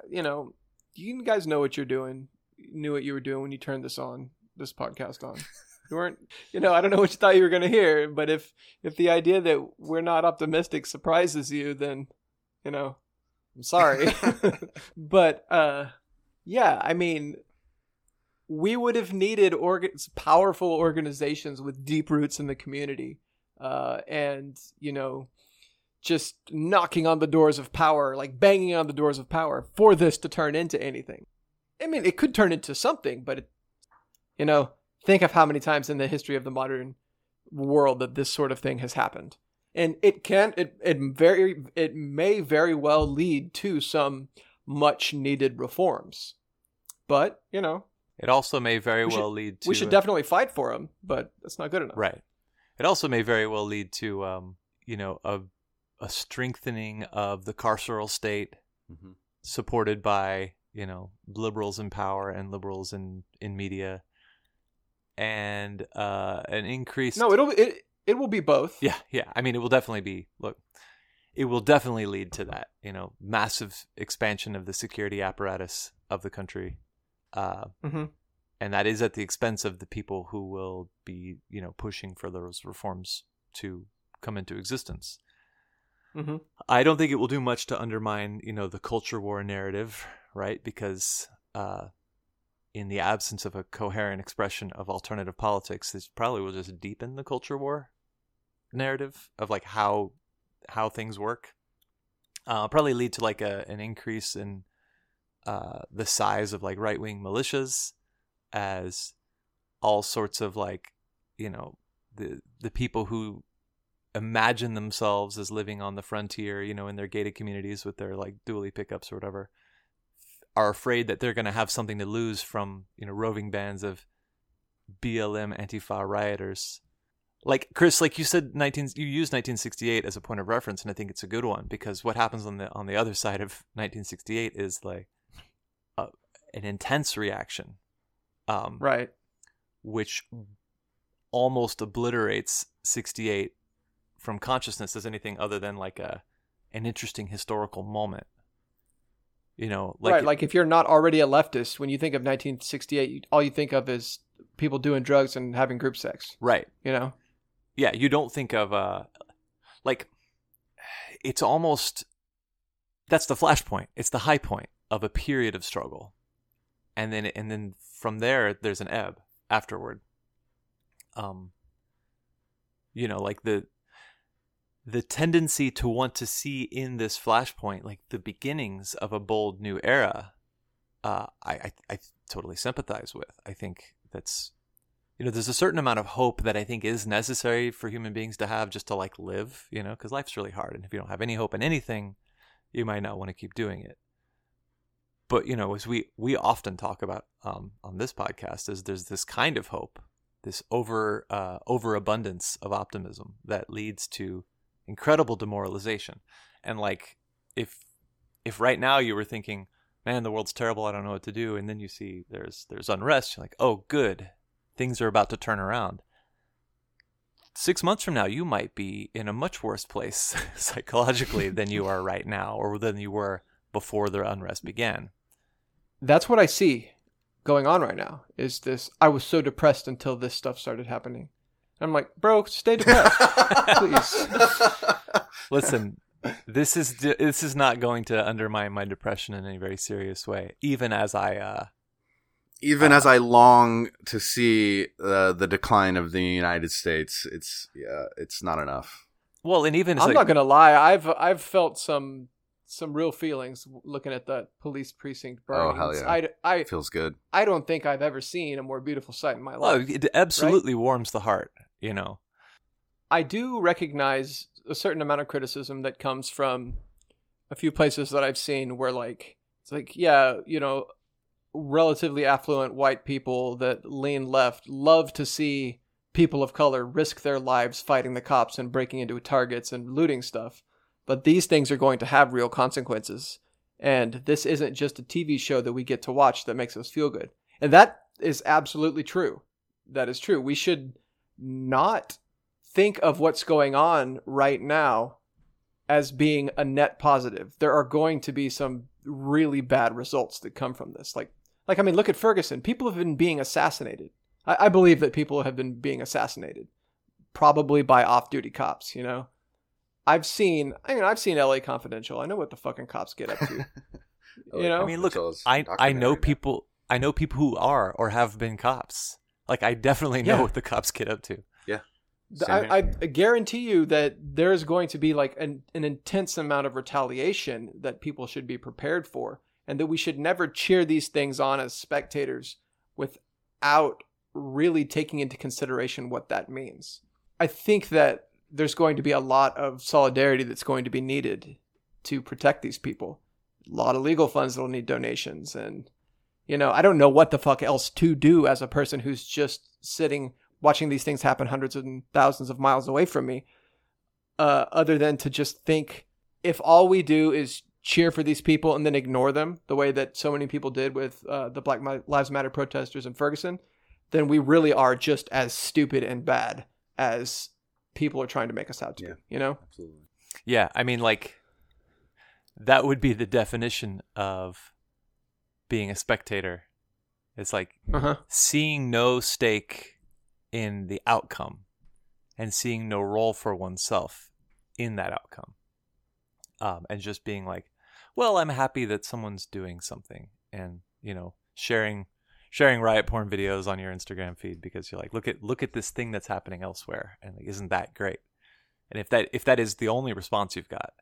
you know, you guys know what you're doing. Knew what you were doing when you turned this on, this podcast on. You weren't you know, I don't know what you thought you were gonna hear, but if if the idea that we're not optimistic surprises you, then you know, I'm sorry. but uh yeah, I mean we would have needed org- powerful organizations with deep roots in the community uh, and you know just knocking on the doors of power like banging on the doors of power for this to turn into anything i mean it could turn into something but it, you know think of how many times in the history of the modern world that this sort of thing has happened and it can it, it very it may very well lead to some much needed reforms but you know it also may very We should- well lead to we should a- definitely fight for them, but that's not good enough. Right. It also may very well lead to, um, you know, a a strengthening of the carceral state, Mhm. supported by you know liberals in power and liberals in in media, and uh, an increase. No, it'll it it will be both. Yeah, yeah. I mean, it will definitely be. Look, it will definitely lead to that. You know, massive expansion of the security apparatus of the country. Uh, hmm and that is at the expense of the people who will be you know pushing for those reforms to come into existence hmm i don't think it will do much to undermine you know the culture war narrative right? Because uh in the absence of a coherent expression of alternative politics this probably will just deepen the culture war narrative of like how how things work. Uh probably lead to like a an increase in uh the size of like right-wing militias as all sorts of like you know the the people who imagine themselves as living on the frontier you know in their gated communities with their like dually pickups or whatever are afraid that they're going to have something to lose from you know roving bands of BLM Antifa rioters like Chris like you said 19 you used 1968 as a point of reference and I think it's a good one because what happens on the on the other side of 1968 is like a, an intense reaction um Right. which almost obliterates 68 from consciousness as anything other than like a an interesting historical moment. You know, like right, like if you're not already a leftist, when you think of 1968, all you think of is people doing drugs and having group sex. right. You know, yeah you don't think of uh like it's almost that's the flashpoint it's the high point of a period of struggle and then and then from there there's an ebb afterward um you know like the the tendency to want to see in this flashpoint like the beginnings of a bold new era uh i i, I totally sympathize with. I think that's you know there's a certain amount of hope that i think is necessary for human beings to have just to like live you know because life's really hard and if you don't have any hope in anything you might not want to keep doing it. But you know as we we often talk about um, on this podcast is there's this kind of hope this over uh, overabundance of optimism that leads to incredible demoralization and like if if right now you were thinking man the world's terrible i don't know what to do and then you see there's there's unrest you're like oh good things are about to turn around. Six months from now, you might be in a much worse place psychologically than you are right now, or than you were before the unrest began. that's what I see going on right now. Is this? I was so depressed until this stuff started happening. I'm like, bro, stay depressed, please. Listen, this is this is not going to undermine my depression in any very serious way. Even as I, uh, Even as I long to see uh, the decline of the United States, it's yeah, it's not enough. well, and even I'm I, not gonna lie. I've I've felt some some real feelings looking at that police precinct Oh, hell yeah. I, I, It feels good. I don't think I've ever seen a more beautiful sight in my oh, life. it absolutely warms the heart. You know, I do recognize a certain amount of criticism that comes from a few places that I've seen where like it's like yeah, you know, relatively affluent white people that lean left love to see people of color risk their lives fighting the cops and breaking into targets and looting stuff. But these things are going to have real consequences. And this isn't just a TV show that we get to watch that makes us feel good. And that is absolutely true. That is true. We should not think of what's going on right now as being a net positive. There are going to be some really bad results that come from this. Like, like I mean, look at Ferguson. People have been being assassinated. I, I believe that people have been being assassinated, probably by off-duty cops. You know, I've seen. I mean, I've seen L.A. Confidential. I know what the fucking cops get up to. you know, I mean, look, I I know people I know people who are or have been cops. Like I definitely know Yeah. what the cops get up to. Yeah. I, I guarantee you that there's going to be like an, an intense amount of retaliation that people should be prepared for, and that we should never cheer these things on as spectators without really taking into consideration what that means. I think that there's going to be a lot of solidarity that's going to be needed to protect these people. A lot of legal funds that'll need donations, and you know, I don't know what the fuck else to do as a person who's just sitting watching these things happen hundreds and thousands of miles away from me, uh, other than to just think if all we do is cheer for these people and then ignore them the way that so many people did with uh, the Black Lives Matter protesters in Ferguson, then we really are just as stupid and bad as people are trying to make us out to Yeah. be. You know? Absolutely. Yeah, I mean like that would be the definition of being a spectator. It's like Uh huh. seeing no stake in the outcome and seeing no role for oneself in that outcome. Um, and just being like, well, I'm happy that someone's doing something and, you know, sharing sharing riot porn videos on your Instagram feed because you're like, look at look at this thing that's happening elsewhere and like, isn't that great? And if that if that is the only response you've got,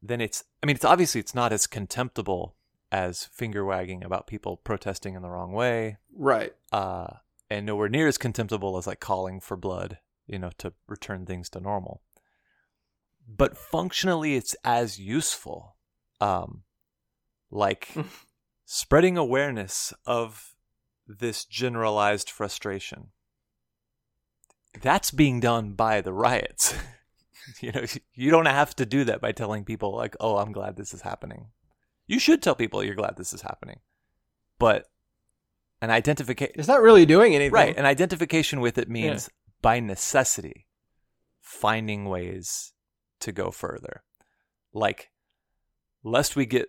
then it's I mean, it's obviously it's not as contemptible as finger wagging about people protesting in the wrong way Right. uh, and nowhere near as contemptible as like calling for blood, you know, to return things to normal. But functionally, it's as useful, um, like spreading awareness of this generalized frustration. That's being done by the riots. you know, you don't have to do that by telling people like, "Oh, I'm glad this is happening." You should tell people you're glad this is happening, but an identification It's not really doing anything. Right, and identification with it means by necessity finding ways to go further. Like, lest we get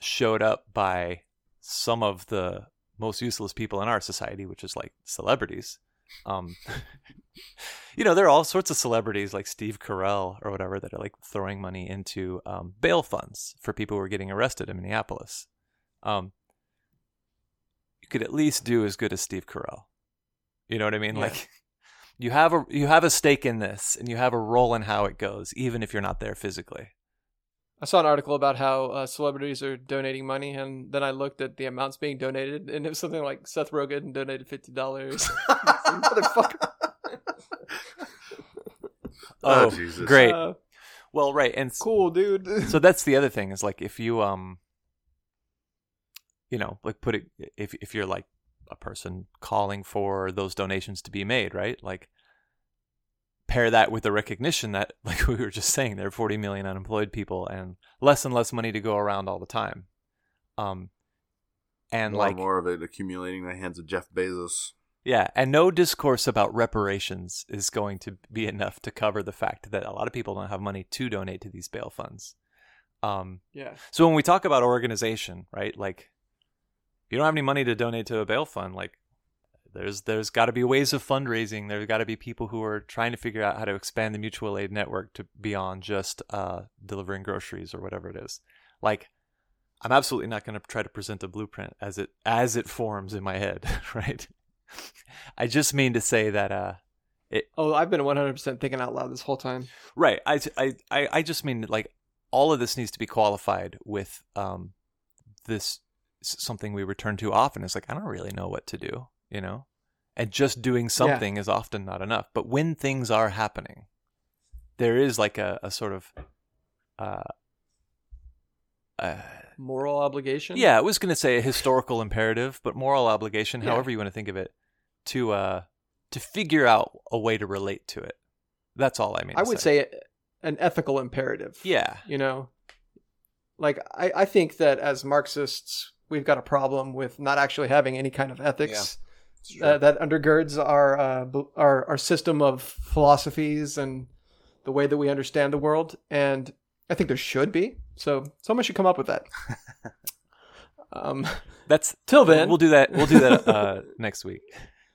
showed up by some of the most useless people in our society, which is like celebrities. Um, you know, there are all sorts of celebrities like Steve Carell or whatever that are like throwing money into um, bail funds for people who are getting arrested in Minneapolis. Um, you could at least do as good as Steve Carell. You know what I mean? Yeah. Like you have a you have a stake in this and you have a role in how it goes, even if you're not there physically. I saw an article about how uh, celebrities are donating money, and then I looked at the amounts being donated, and it was something like Seth Rogen donated fifty dollars. Motherfucker. Oh, Oh, Jesus. great. Uh, Well, right, and s- cool, dude. so that's the other thing is like if you um you know like put it if if you're like a person calling for those donations to be made right like pair that with the recognition that like we were just saying there are 40 million unemployed people and less and less money to go around all the time um and more like and more of it accumulating in the hands of Jeff Bezos. Yeah, and no discourse about reparations is going to be enough to cover the fact that a lot of people don't have money to donate to these bail funds. Um, yeah, so when we talk about organization, right? Like, if you don't have any money to donate to a bail fund, like, there's there's got to be ways of fundraising. There's got to be people who are trying to figure out how to expand the mutual aid network to beyond just uh, delivering groceries or whatever it is. Like, I'm absolutely not going to try to present a blueprint as it as it forms in my head, right? I just mean to say that uh, it, Oh, I've been 100% thinking out loud this whole time. Right. I, I, I I just mean like all of this needs to be qualified with um this something we return to often is like I don't really know what to do, you know, and just doing something is often not enough. But when things are happening, there is like a, a sort of uh, uh Moral obligation? yeah, I was going to say a historical imperative, but moral obligation, Yeah. however you want to think of it, to uh to figure out a way to relate to it. That's all I mean. I to would say an ethical imperative. yeah. You know, like I, I think that as Marxists, we've got a problem with not actually having any kind of ethics It's true. uh, that undergirds our, uh, our our system of philosophies and the way that we understand the world. And I think there should be. So someone should come up with that. um, That's till then, we'll do that. We'll do that uh, next week.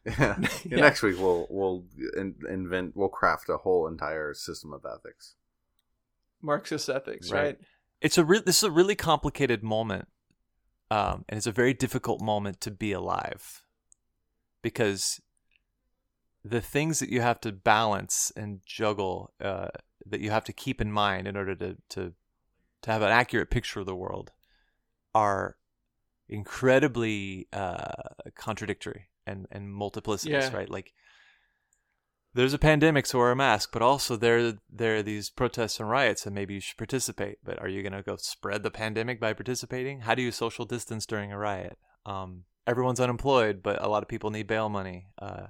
yeah. Yeah, Yeah. Next week we'll we'll in, invent we'll craft a whole entire system of ethics. Marxist ethics, Right. right? It's a re- this is a really complicated moment, um, and it's a very difficult moment to be alive, because the things that you have to balance and juggle, uh, that you have to keep in mind in order to to to have an accurate picture of the world, are incredibly uh, contradictory and and multiplicitous, Yeah. right? Like there's a pandemic, so wear a mask, but also there there are these protests and riots, and maybe you should participate. But are you going to go spread the pandemic by participating? How do you social distance during a riot? Um, everyone's unemployed, but a lot of people need bail money. Uh,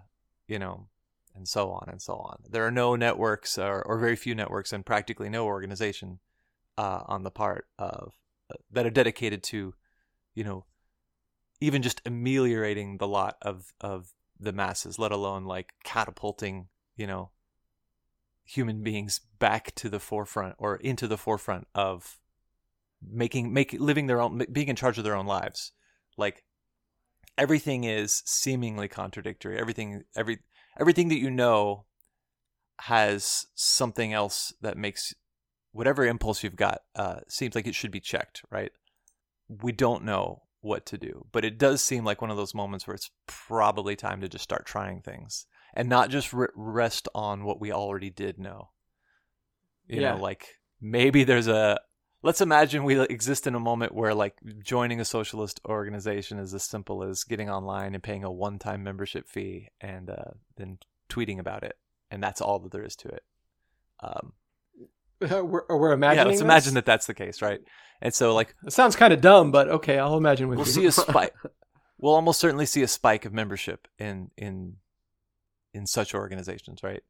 you know, and so on and so on. There are no networks, or, or very few networks, and practically no organization uh, on the part of uh, that are dedicated to, you know, even just ameliorating the lot of of the masses, let alone like catapulting, you know, human beings back to the forefront or into the forefront of making make living their own being in charge of their own lives. Like everything is seemingly contradictory. Everything every everything that you know has something else that makes whatever impulse you've got uh, seems like it should be checked, right? We don't know what to do, but it does seem like one of those moments where it's probably time to just start trying things and not just re- rest on what we already did know. You Yeah. know, like maybe there's a let's imagine we exist in a moment where like joining a socialist organization is as simple as getting online and paying a one-time membership fee and uh, then tweeting about it, and that's all that there is to it. Um, we're, we're imagining. yeah, let's this? imagine that that's the case, right? And so, like, It sounds kind of dumb, but okay, I'll imagine with we'll you. see a spike. we'll almost certainly see a spike of membership in in in such organizations, right?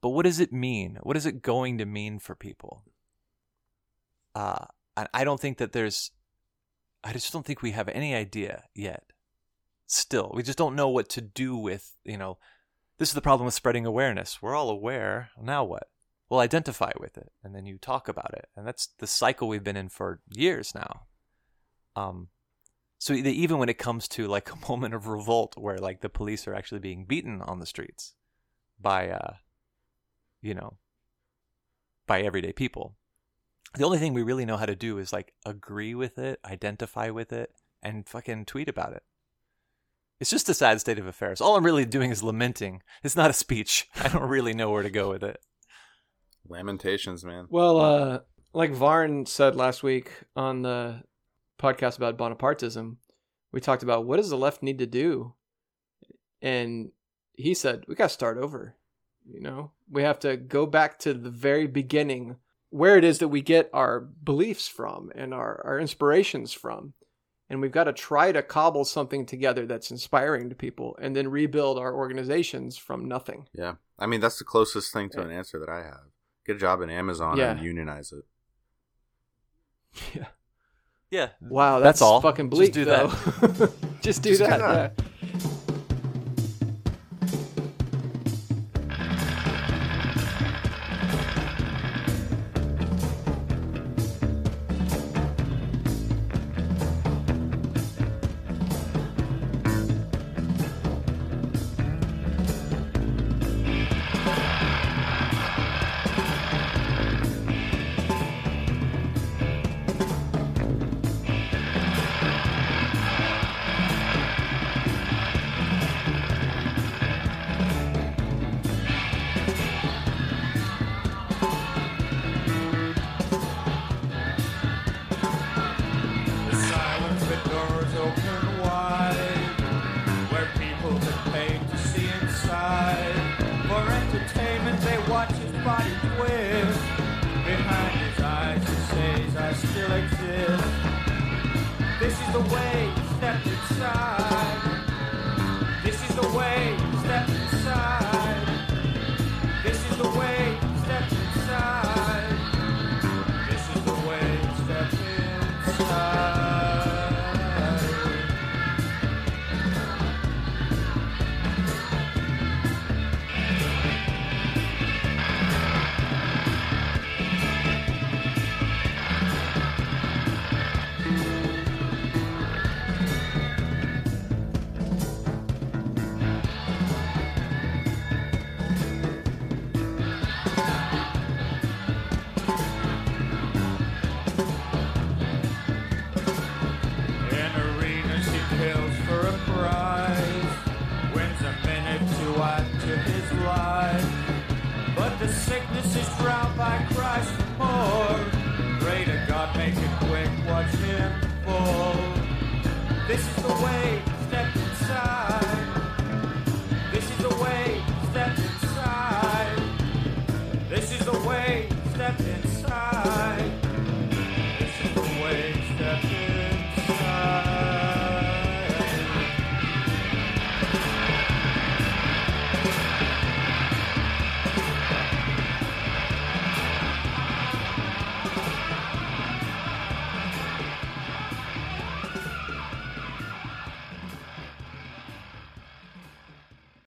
But what does it mean? What is it going to mean for people? Uh, and I don't think that there's. I just don't think we have any idea yet. Still, we just don't know what to do with. You know, this is the problem with spreading awareness. We're all aware. Now what? Well identify with it and then you talk about it. And that's the cycle we've been in for years now. Um so even when it comes to like a moment of revolt where like the police are actually being beaten on the streets by uh you know by everyday people the only thing we really know how to do is like agree with it identify with it and fucking tweet about it. It's just a sad state of affairs. All i'm really doing is lamenting. It's not a speech. I don't really know where to go with it Lamentations, man. Well, uh, like Varn said last week on the podcast about Bonapartism, we talked about what does the left need to do, and he said we got to start over. You know, we have to go back to the very beginning, where it is that we get our beliefs from and our our inspirations from, and we've got to try to cobble something together that's inspiring to people, and then rebuild our organizations from nothing. Yeah. I mean, that's the closest thing to an answer that I have. Get a job in Amazon Yeah. and unionize it. Yeah. yeah Wow, That's that's, all. fucking Just bleak. do though. Just do Just do that. that. Step